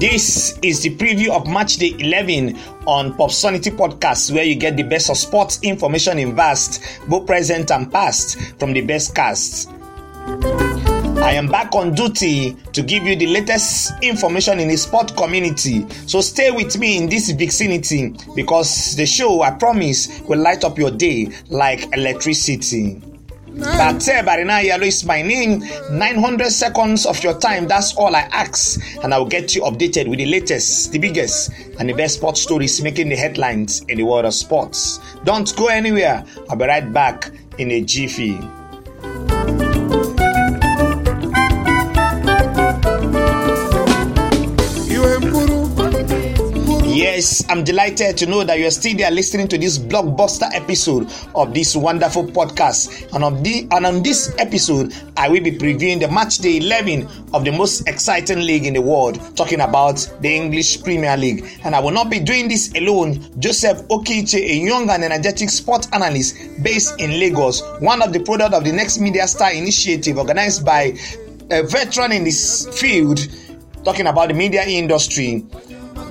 This is the preview of Match Day 11 on Popsonity Podcast, where you get the best of sports information in vast, both present and past, from the best casts. I am back on duty to give you the latest information in the sport community. So stay with me in this vicinity because the show, I promise, will light up your day like electricity. Bate Barina Yalo is my name. 900 seconds of your time, that's all I ask. And I will get you updated with the latest, the biggest, and the best sports stories making the headlines in the world of sports. Don't go anywhere. I'll be right back in a jiffy. Yes, I'm delighted to know that you are still there listening to this blockbuster episode of this wonderful podcast. And on, the, and on this episode, I will be previewing the match day 11 of the most exciting league in the world, talking about the English Premier League. And I will not be doing this alone. Joseph Okiche, a young and energetic sport analyst based in Lagos, one of the product of the Next Media Star initiative organized by a veteran in this field, talking about the media industry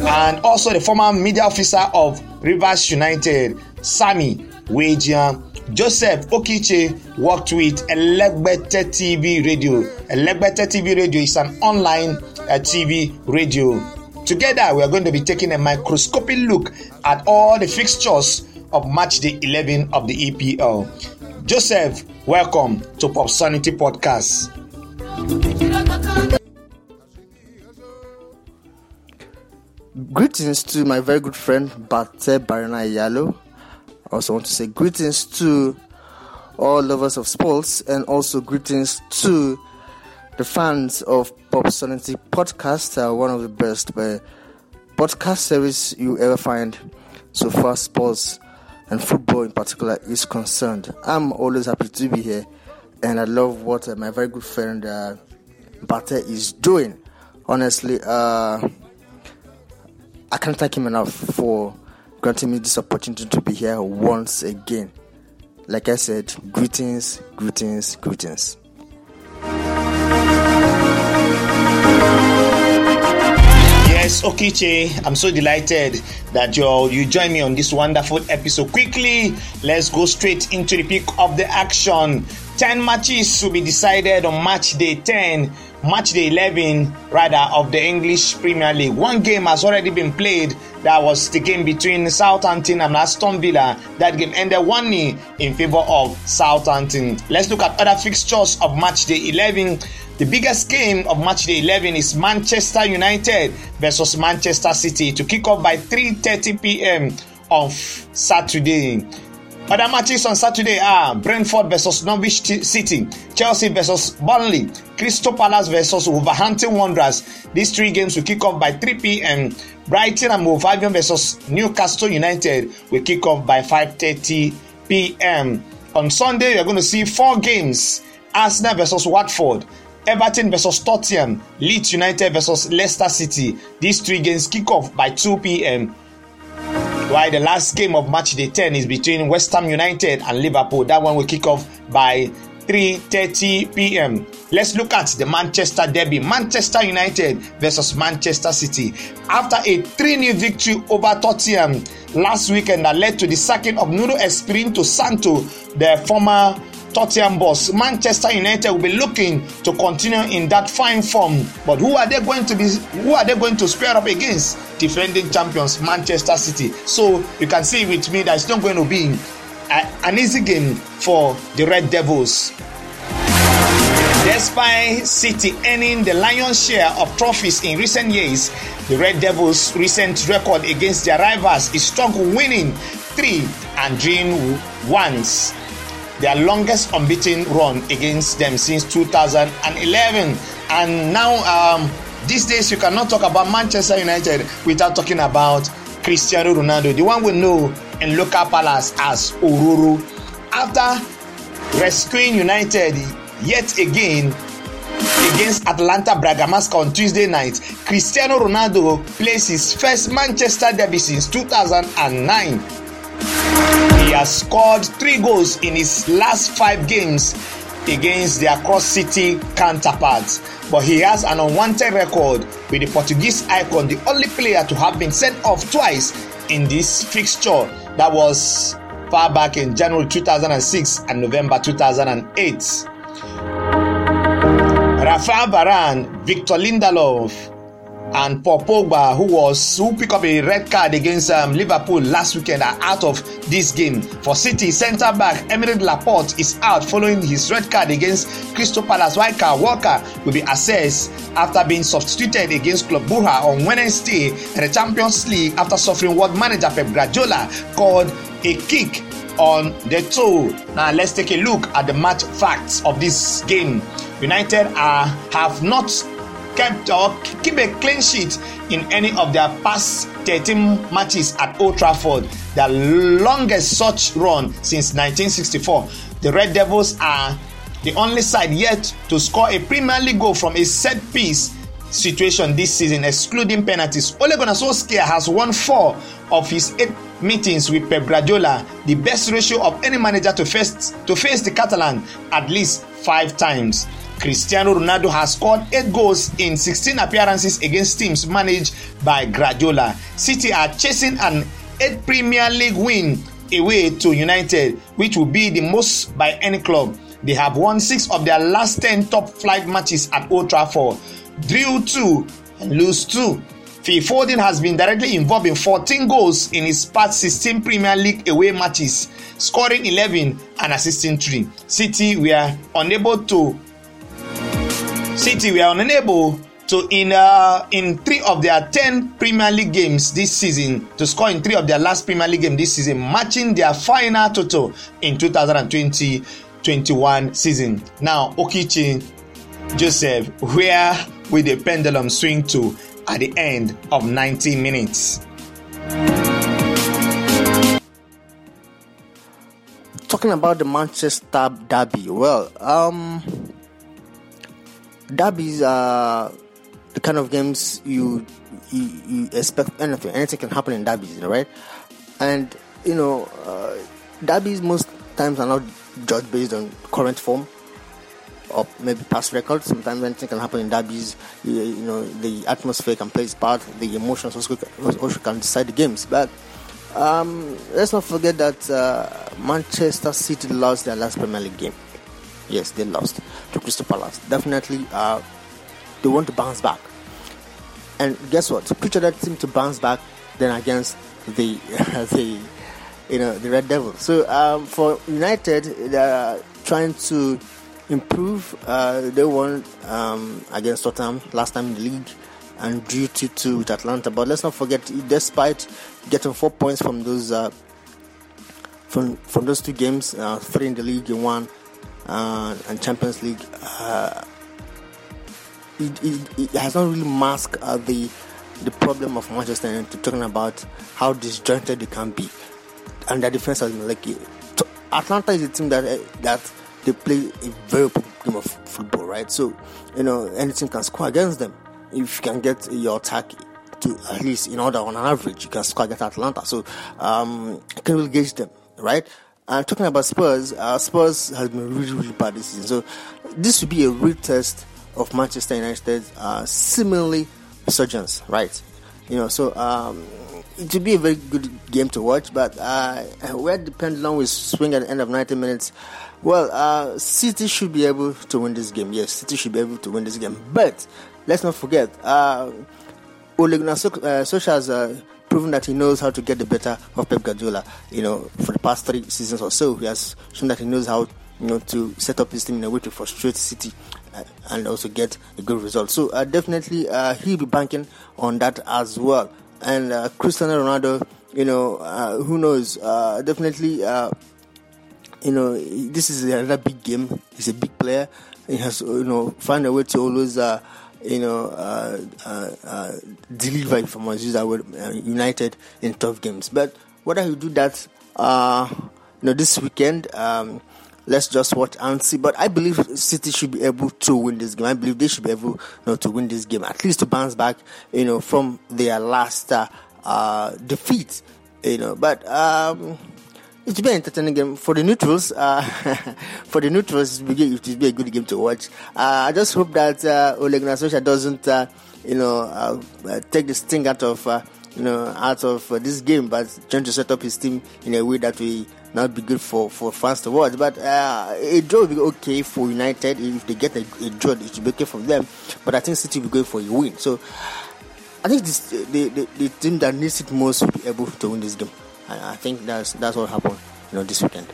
and also the former media officer of Rivers United, Sami Wejian. Joseph Okiche worked with Elegbete TV Radio. Elegbete TV Radio is an online uh, TV radio. Together, we are going to be taking a microscopic look at all the fixtures of match day 11 of the EPL. Joseph, welcome to Popsonity Podcast. Greetings to my very good friend Bate Barina Yalo. I also want to say greetings to all lovers of sports and also greetings to the fans of Popsonity Podcast, uh, one of the best uh, podcast series you ever find so far sports and football in particular is concerned. I'm always happy to be here and I love what uh, my very good friend uh, Bate is doing. Honestly, uh, I can't thank him enough for granting me this opportunity to be here once again. Like I said, greetings, greetings, greetings. Yes, Okiche, I'm so delighted that you you join me on this wonderful episode. Quickly, let's go straight into the pick of the action. 10 matches will be decided on match day 10 match day 11 rather of the English Premier League. One game has already been played. That was the game between Southampton and Aston Villa. That game ended 1 0 in favor of Southampton. Let's look at other fixtures of match day 11. The biggest game of match day 11 is Manchester United versus Manchester City to kick off by 3:30 p.m. on Saturday. Other matches on Saturday are Brentford versus Norwich City, Chelsea versus Burnley, Crystal Palace versus Wolverhampton Wanderers. These three games will kick off by 3 p.m. Brighton and Wolverhampton versus Newcastle United will kick off by 5:30 p.m. On Sunday, you're going to see four games: Arsenal versus Watford, Everton versus Tottenham, Leeds United versus Leicester City. These three games kick off by 2 p.m. While the last game of match day 10 is between West Ham United and Liverpool. That one will kick off by 3:30 p.m. Let's look at the Manchester derby. Manchester United versus Manchester City. After a 3-0 victory over Tottenham last weekend that led to the sacking of Nuno Espirito Santo, the former Tottenham boss. Manchester United will be looking to continue in that fine form. But who are they going to be? Who are they going to square up against? Defending champions Manchester City. So you can see with me that it's not going to be an easy game for the Red Devils. Despite City earning the lion's share of trophies in recent years, the Red Devils' recent record against their rivals is strong, winning three and drawing once their longest unbeaten run against them since 2011. And now, um, these days, you cannot talk about Manchester United without talking about Cristiano Ronaldo, the one we know in local palace as Oruru. After rescuing United yet again against Atlanta Bragamasca on Tuesday night, Cristiano Ronaldo plays his first Manchester derby since 2009. He has scored three goals in his last five games against their cross city counterparts. But he has an unwanted record with the Portuguese icon, the only player to have been sent off twice in this fixture. That was far back in January 2006 and November 2008. Rafael Varane, Victor Lindelof, and Paul Pogba, who was who picked up a red card against um, Liverpool last weekend, are out of this game. For City, centre back Aymeric Laporte is out following his red card against Crystal Palace. While Kyle Walker will be assessed after being substituted against Club Brugge on Wednesday in the Champions League after suffering what manager Pep Guardiola called a kick on the toe. Now let's take a look at the match facts of this game. United are have not kept or keep a clean sheet in any of their past 13 matches at Old Trafford, their longest such run since 1964. The Red Devils are the only side yet to score a Premier League goal from a set piece situation this season, excluding penalties. Ole Gunnar Solskjaer has won four of his eight meetings with Pep Guardiola, the best ratio of any manager to face to face the Catalan at least five times. Cristiano Ronaldo has scored 8 goals in 16 appearances against teams managed by Guardiola. City are chasing an 8 Premier League win away to United, which will be the most by any club. They have won 6 of their last 10 top flight matches at Old Trafford, drew 2 and lose 2. Phil Foden has been directly involved in 14 goals in his past 16 Premier League away matches, scoring 11 and assisting 3. City were unable to City were unable to in uh, in three of their ten Premier League games this season to score in three of their last Premier League game this season, matching their final total in 2020-21 season. Now, Okiche Joseph, where will the pendulum swing to at the end of 90 minutes? Talking about the Manchester derby, well, um, derbies are the kind of games you, you, you expect anything. Anything can happen in derbies, right? And you know, uh, derbies most times are not judged based on current form or maybe past records. Sometimes anything can happen in derbies. You, you know, the atmosphere can play its part. The emotions also, also can decide the games. But um, let's not forget that uh, Manchester City lost their last Premier League game. Yes, they lost to Crystal Palace. Definitely, uh, they want to bounce back. And guess what? Picture that team to bounce back then against the the you know the Red Devils. So um, for United, they're trying to improve. Uh, they won um, against Tottenham last time in the league and drew 2 2 with Atalanta. But let's not forget, despite getting four points from those uh, from from those two games, uh, three in the league one uh, and Champions League, uh, it, it, it, has not really masked uh, the the problem of Manchester United. Talking about how disjointed they can be, and their defense has been like Atalanta is a team that uh, that they play a very good game of football, right? So you know anything can score against them if you can get your attack to at least in order on average you can score against Atalanta. So um, you can really gauge them, right? And talking about Spurs, uh, Spurs has been really, really bad this season. So this would be a real test of Manchester United's uh, seemingly resurgence, right? You know, so um, it would be a very good game to watch. But uh, where the pendulum will swing at the end of 90 minutes, well, uh, City should be able to win this game. Yes, City should be able to win this game. But let's not forget, uh, Ole Gunnar Solskjaer has uh, proven that he knows how to get the better of Pep Guardiola. You know, for the past three seasons or so, he has shown that he knows how you know to set up his team in a way to frustrate City uh, and also get a good result. So uh, definitely, uh, he'll be banking on that as well. And uh, Cristiano Ronaldo, you know, uh, who knows? Uh, definitely, you know, this is another big game. He's a big player. He has, you know, find a way to always you know, uh, uh, uh, deliver, I that word, uh, United in tough games. But whether he do that, uh, you know, this weekend, um, let's just watch and see. But I believe City should be able to win this game. I believe they should be able, you know, to win this game, at least to bounce back, you know, from their last uh, defeat. You know, but um, It will be an entertaining game for the neutrals. Uh, for the neutrals, it will be a good game to watch. Uh, I just hope that uh, Ole Gunnar Solskjaer doesn't, uh, you know, uh, uh, take the sting out of, uh, you know, out of this game, but trying to set up his team in a way that will not be good for, for fans to watch. But a draw will be okay for United if they get a, a draw. It should be okay for them. But I think City will be going for a win. So I think this, the, the the team that needs it most will be able to win this game. I, I think that's that's what happened, you know, this weekend.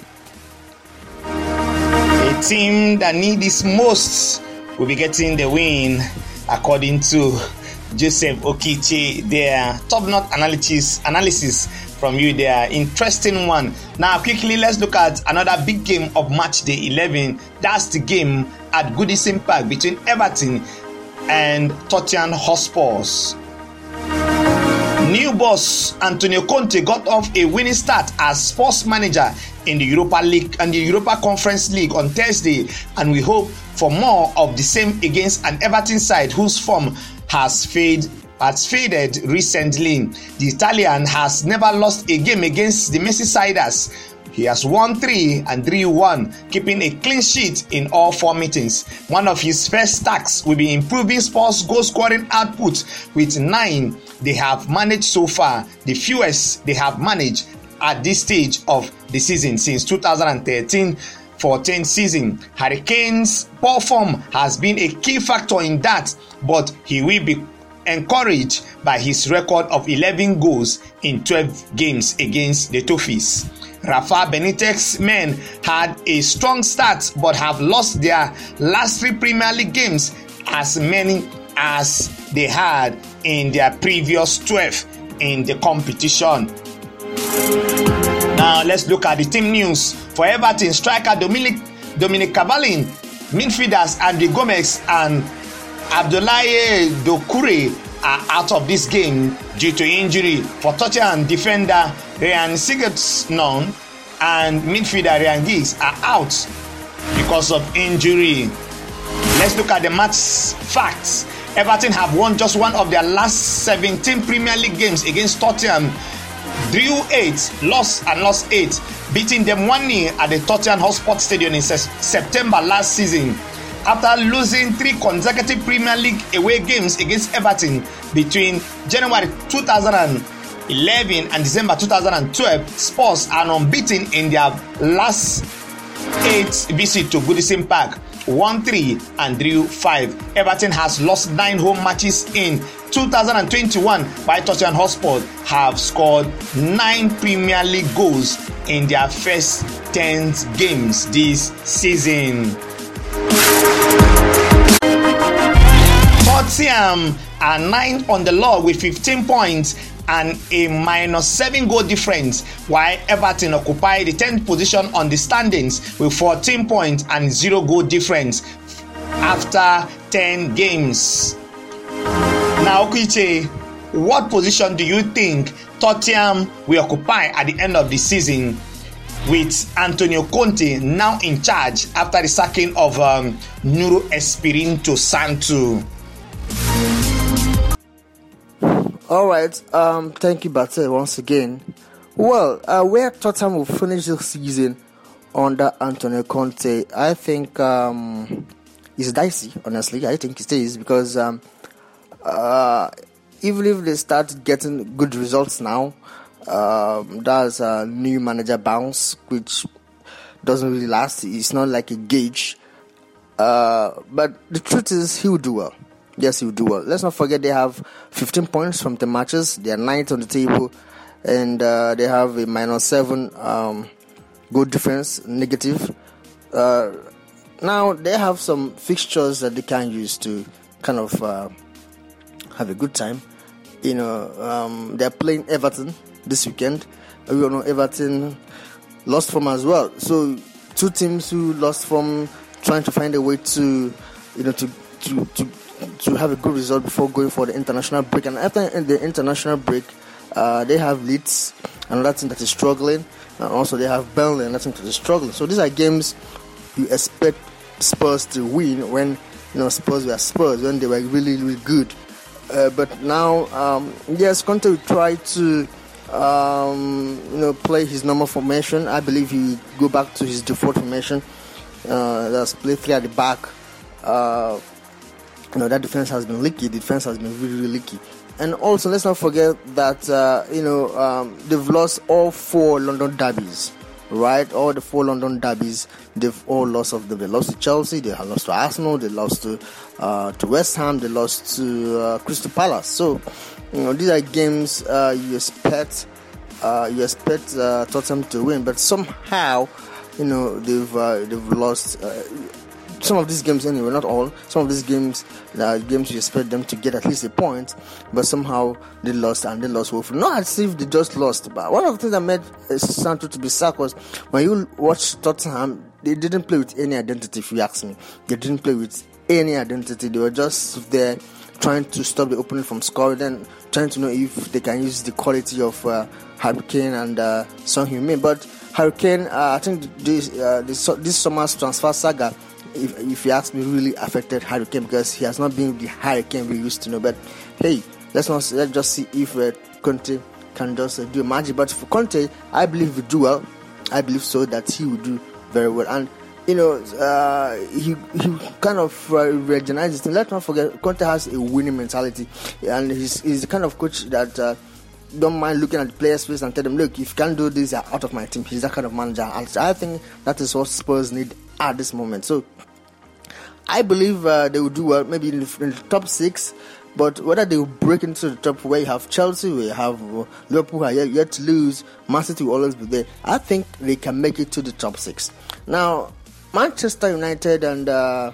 A team that needs this most will be getting the win, according to Joseph Okiche. Their top-notch analysis analysis from you there. Interesting one. Now, quickly, let's look at another big game of match day 11. That's the game at Goodison Park between Everton and Tottenham Hotspurs. New boss Antonio Conte got off a winning start as sports manager in the Europa League and the Europa Conference League on Thursday, and we hope for more of the same against an Everton side whose form has faded has faded recently. The Italian has never lost a game against the Merseysiders he has won three and three one, keeping a clean sheet in all four meetings. One of his first tasks will be improving Spurs' goal scoring output with nine they have managed so far, the fewest they have managed at this stage of the season since 2013. 14 season. Harry Kane's poor form has been a key factor in that, but he will be encouraged by his record of 11 goals in 12 games against the Toffees. Rafa Benitez's men had a strong start but have lost their last three Premier League games as many as they had in their previous 12 in the competition. Now let's look at the team news. For Everton, striker Dominic Dominic Cavalin, midfielders Andy Gomez and Abdoulaye Doucouré are out of this game due to injury. For Tottenham defender Ryan Sigurdsson and midfielder Ryan Giggs are out because of injury. Let's look at the match facts. Everton have won just one of their last 17 Premier League games against Tottenham. Drew 8, lost and lost 8, beating them 1 0 at the Tottenham Hotspur Stadium in September last season after losing three consecutive Premier League away games against Everton between January 2011 and December 2012, Spurs are unbeaten in their last eight visits to Goodison Park. won 3 and drew 5. Everton has lost 9 home matches in 2021 while Tottenham Hotspur have scored 9 Premier League goals in their first 10 games this season. Tottenham are ninth on the log with 15 points and a minus 7 goal difference, while Everton occupy the 10th position on the standings with 14 points and 0 goal difference after 10 games. Now, Kiche, what position do you think Tottenham will occupy at the end of the season with Antonio Conte now in charge after the sacking of um, Nuno Espirito Santo. All right. Um, thank you, Bate, once again. Well, uh, where Tottenham will finish the season under Antonio Conte, I think um, dicey. Honestly, I think it is because um, uh, even if they start getting good results now, um, that's a new manager bounce, which doesn't really last. It's not like a gauge. Uh, but the truth is, he will do well. Yes, you do well. Let's not forget they have 15 points from the matches. They are ninth on the table, and uh, they have a minus seven um, goal difference, negative. Uh, now they have some fixtures that they can use to kind of uh, have a good time. You know, um, they're playing Everton this weekend. We all know Everton lost from as well. So two teams who lost from trying to find a way to you know to to to to have a good result before going for the international break. And after the international break, uh, they have Leeds, another team that is struggling, and also they have Burnley, another team that is struggling. So these are games you expect Spurs to win when you know Spurs were Spurs when they were really really good. Uh, but now, um, yes, Conte will try to um, you know, play his normal formation. I believe he go back to his default formation. Uh, that's play three at the back. You know that defense has been leaky. The defense has been really, really leaky. And also, let's not forget that uh, you know um, they've lost all four London derbies, right? All the four London derbies, they've all lost of them. They lost to Chelsea, they have lost to Arsenal, they lost to uh, to West Ham, they lost to uh, Crystal Palace. So, you know, these are games uh, you expect uh, you expect uh, Tottenham to win, but somehow, you know, they've they've lost some of these games anyway, not all. Some of these games, uh, games you expect them to get at least a point, but somehow they lost and they lost woefully. Not as if they just lost, but one of the things that made uh, Santo to be sacked was when you watch Tottenham, they didn't play with any identity. If you ask me, they didn't play with any identity. They were just there trying to stop the opponent from scoring, then trying to know if they can use the quality of uh, Harry Kane and uh, Son Heung-min. But Harry Kane, uh, I think this, uh, this this summer's transfer saga if, if you ask me, really affected Harry Kane because he has not been the Harry Kane we used to know. But hey, let's not let's just see if uh, Conte can just uh, do magic. But for Conte, I believe he do well. I believe so that he will do very well. And you know, uh, he he kind of uh, team. Let's not forget, Conte has a winning mentality, and he's, he's the kind of coach that. Uh, don't mind looking at the players' face and tell them, look, if you can't do this, you're out of my team. He's that kind of manager. And I think that is what Spurs need at this moment. So I believe uh, they will do well, maybe in the, in the, top six. But whether they will break into the top, where you have Chelsea, where you have uh, Liverpool, yet, yet to lose, Man City will always be there. I think they can make it to the top six. Now, Manchester United and uh,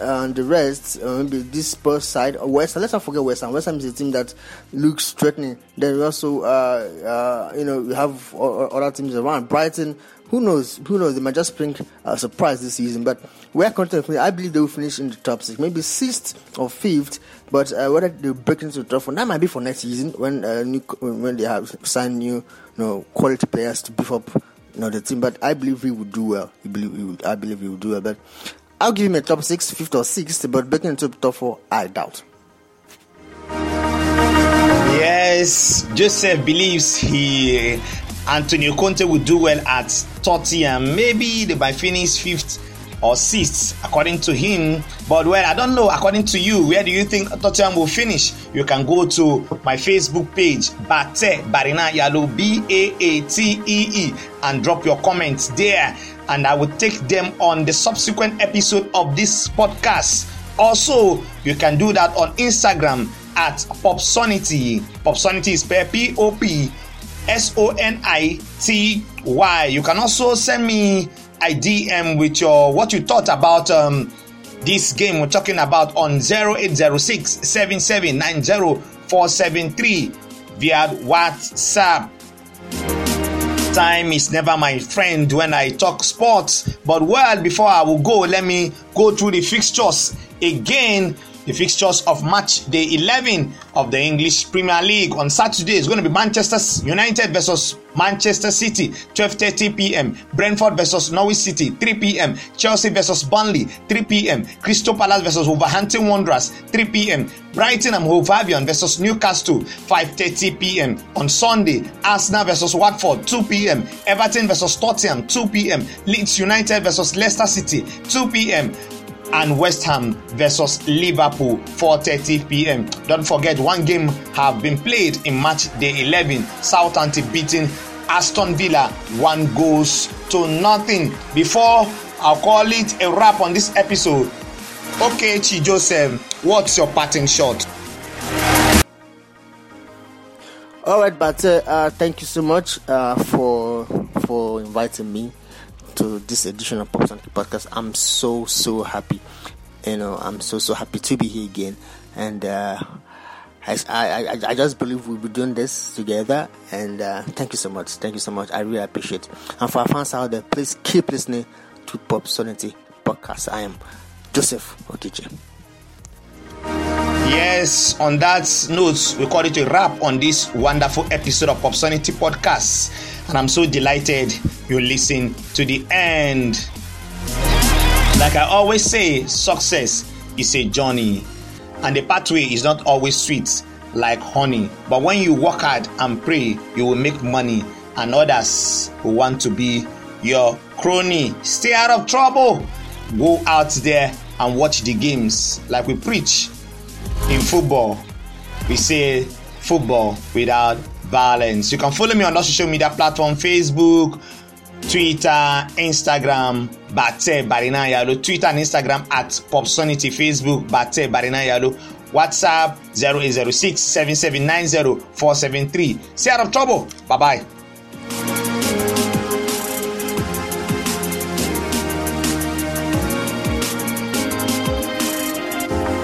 and the rest, uh, maybe this Spurs side, West Ham. Let's not forget West Ham. West Ham is a team that looks threatening. Then also, uh, uh, you know, you have other teams around. Brighton, who knows? Who knows? They might just bring a surprise this season. But we're confident. I believe they will finish in the top six, maybe sixth or fifth. But uh, whether they break into the top four, that might be for next season when uh, new, when they have signed new, you know, quality players to beef up, you know, the team. But I believe we will do well. I believe we will, I believe we do well. But I'll give him a top six, fifth or sixth. But breaking into the top four, I doubt. Yes, Joseph believes he Antonio Conte will do well at 30 and Maybe they might finish fifth or sixth, according to him. But well, I don't know. According to you, where do you think Tottenham will finish? You can go to my Facebook page, Bate Barina Yalo B A A T E E, and drop your comments there, and I will take them on the subsequent episode of this podcast. Also, you can do that on Instagram at Popsonity. Popsonity is P O P S O N I T Y. You can also send me a DM with your what you thought about um, this game we're talking about on 0806 473 via WhatsApp. Time is never my friend when I talk sports, but well, before I will go, let me go through the fixtures again the fixtures of match day 11 of the English Premier League on Saturday is going to be Manchester United versus Manchester City 12:30 p.m. Brentford versus Norwich City 3 p.m. Chelsea versus Burnley 3 p.m. Crystal Palace versus Wolverhampton Wanderers 3 p.m. Brighton and Hove Albion versus Newcastle 5:30 p.m. on Sunday Arsenal versus Watford 2 p.m. Everton versus Tottenham 2 p.m. Leeds United versus Leicester City 2 p.m and West Ham versus Liverpool 4:30 p.m. Don't forget one game have been played in match day 11. Southampton beating Aston Villa one goes to nothing. Before I'll call it a wrap on this episode. Okay, Chi Joseph, what's your parting shot? All right, but uh, thank you so much uh, for for inviting me to this edition of Pop Podcast. I'm so so happy. You know, I'm so so happy to be here again, and uh, I, I I just believe we'll be doing this together. And uh, thank you so much. Thank you so much. I really appreciate. It. And for our fans out there, please keep listening to Popsonity Podcast. I am Joseph Okiche. Yes, on that note, we call it a wrap on this wonderful episode of Popsonity Podcast. And I'm so delighted you listen to the end. Like I always say, success is a journey, and the pathway is not always sweet. like honey. But when you work hard and pray, you will make money, and others will want to be your crony. Stay out of trouble. Go out there and watch the games like we preach in football. We say football without violence. You can follow me on all social media platform Facebook, Twitter, Instagram, Bate Barina Yalo. Twitter and Instagram at Popsonity. Facebook, Bate Barina Yalo. WhatsApp 0806 7790 473. Stay out of trouble. Bye bye.